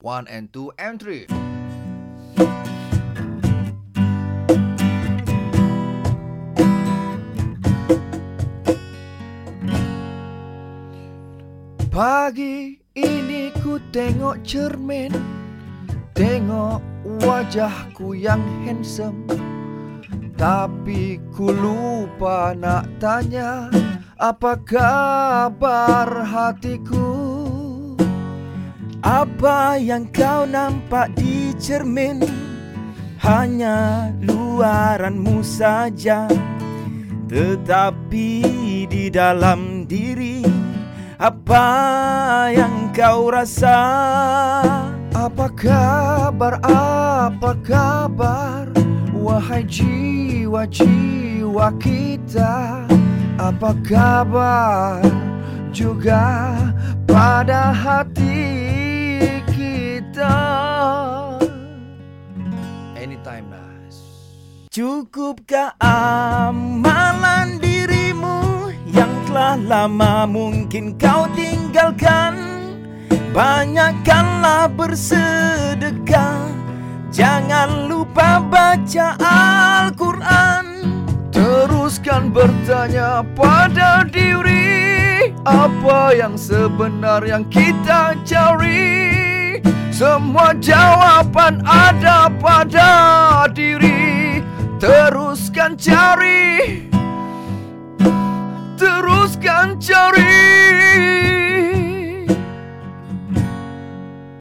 One and two and three. Pagi ini ku tengok cermin Tengok wajahku yang handsome Tapi ku lupa nak tanya Apa kabar hatiku Apa yang kau nampak di cermin? Hanya luaranmu saja. Tetapi di dalam diri Apa yang kau rasa? Apa kabar, apa kabar? Wahai jiwa-jiwa kita Apa kabar? Juga pada hati Anytime Nas Cukupkah amalan dirimu Yang telah lama mungkin kau tinggalkan? Banyakkanlah bersedekah. Jangan lupa baca Al-Quran. Teruskan bertanya pada diri. Apa yang sebenar yang kita cari? Semua harapan ada pada diri? Teruskan cari. Teruskan cari.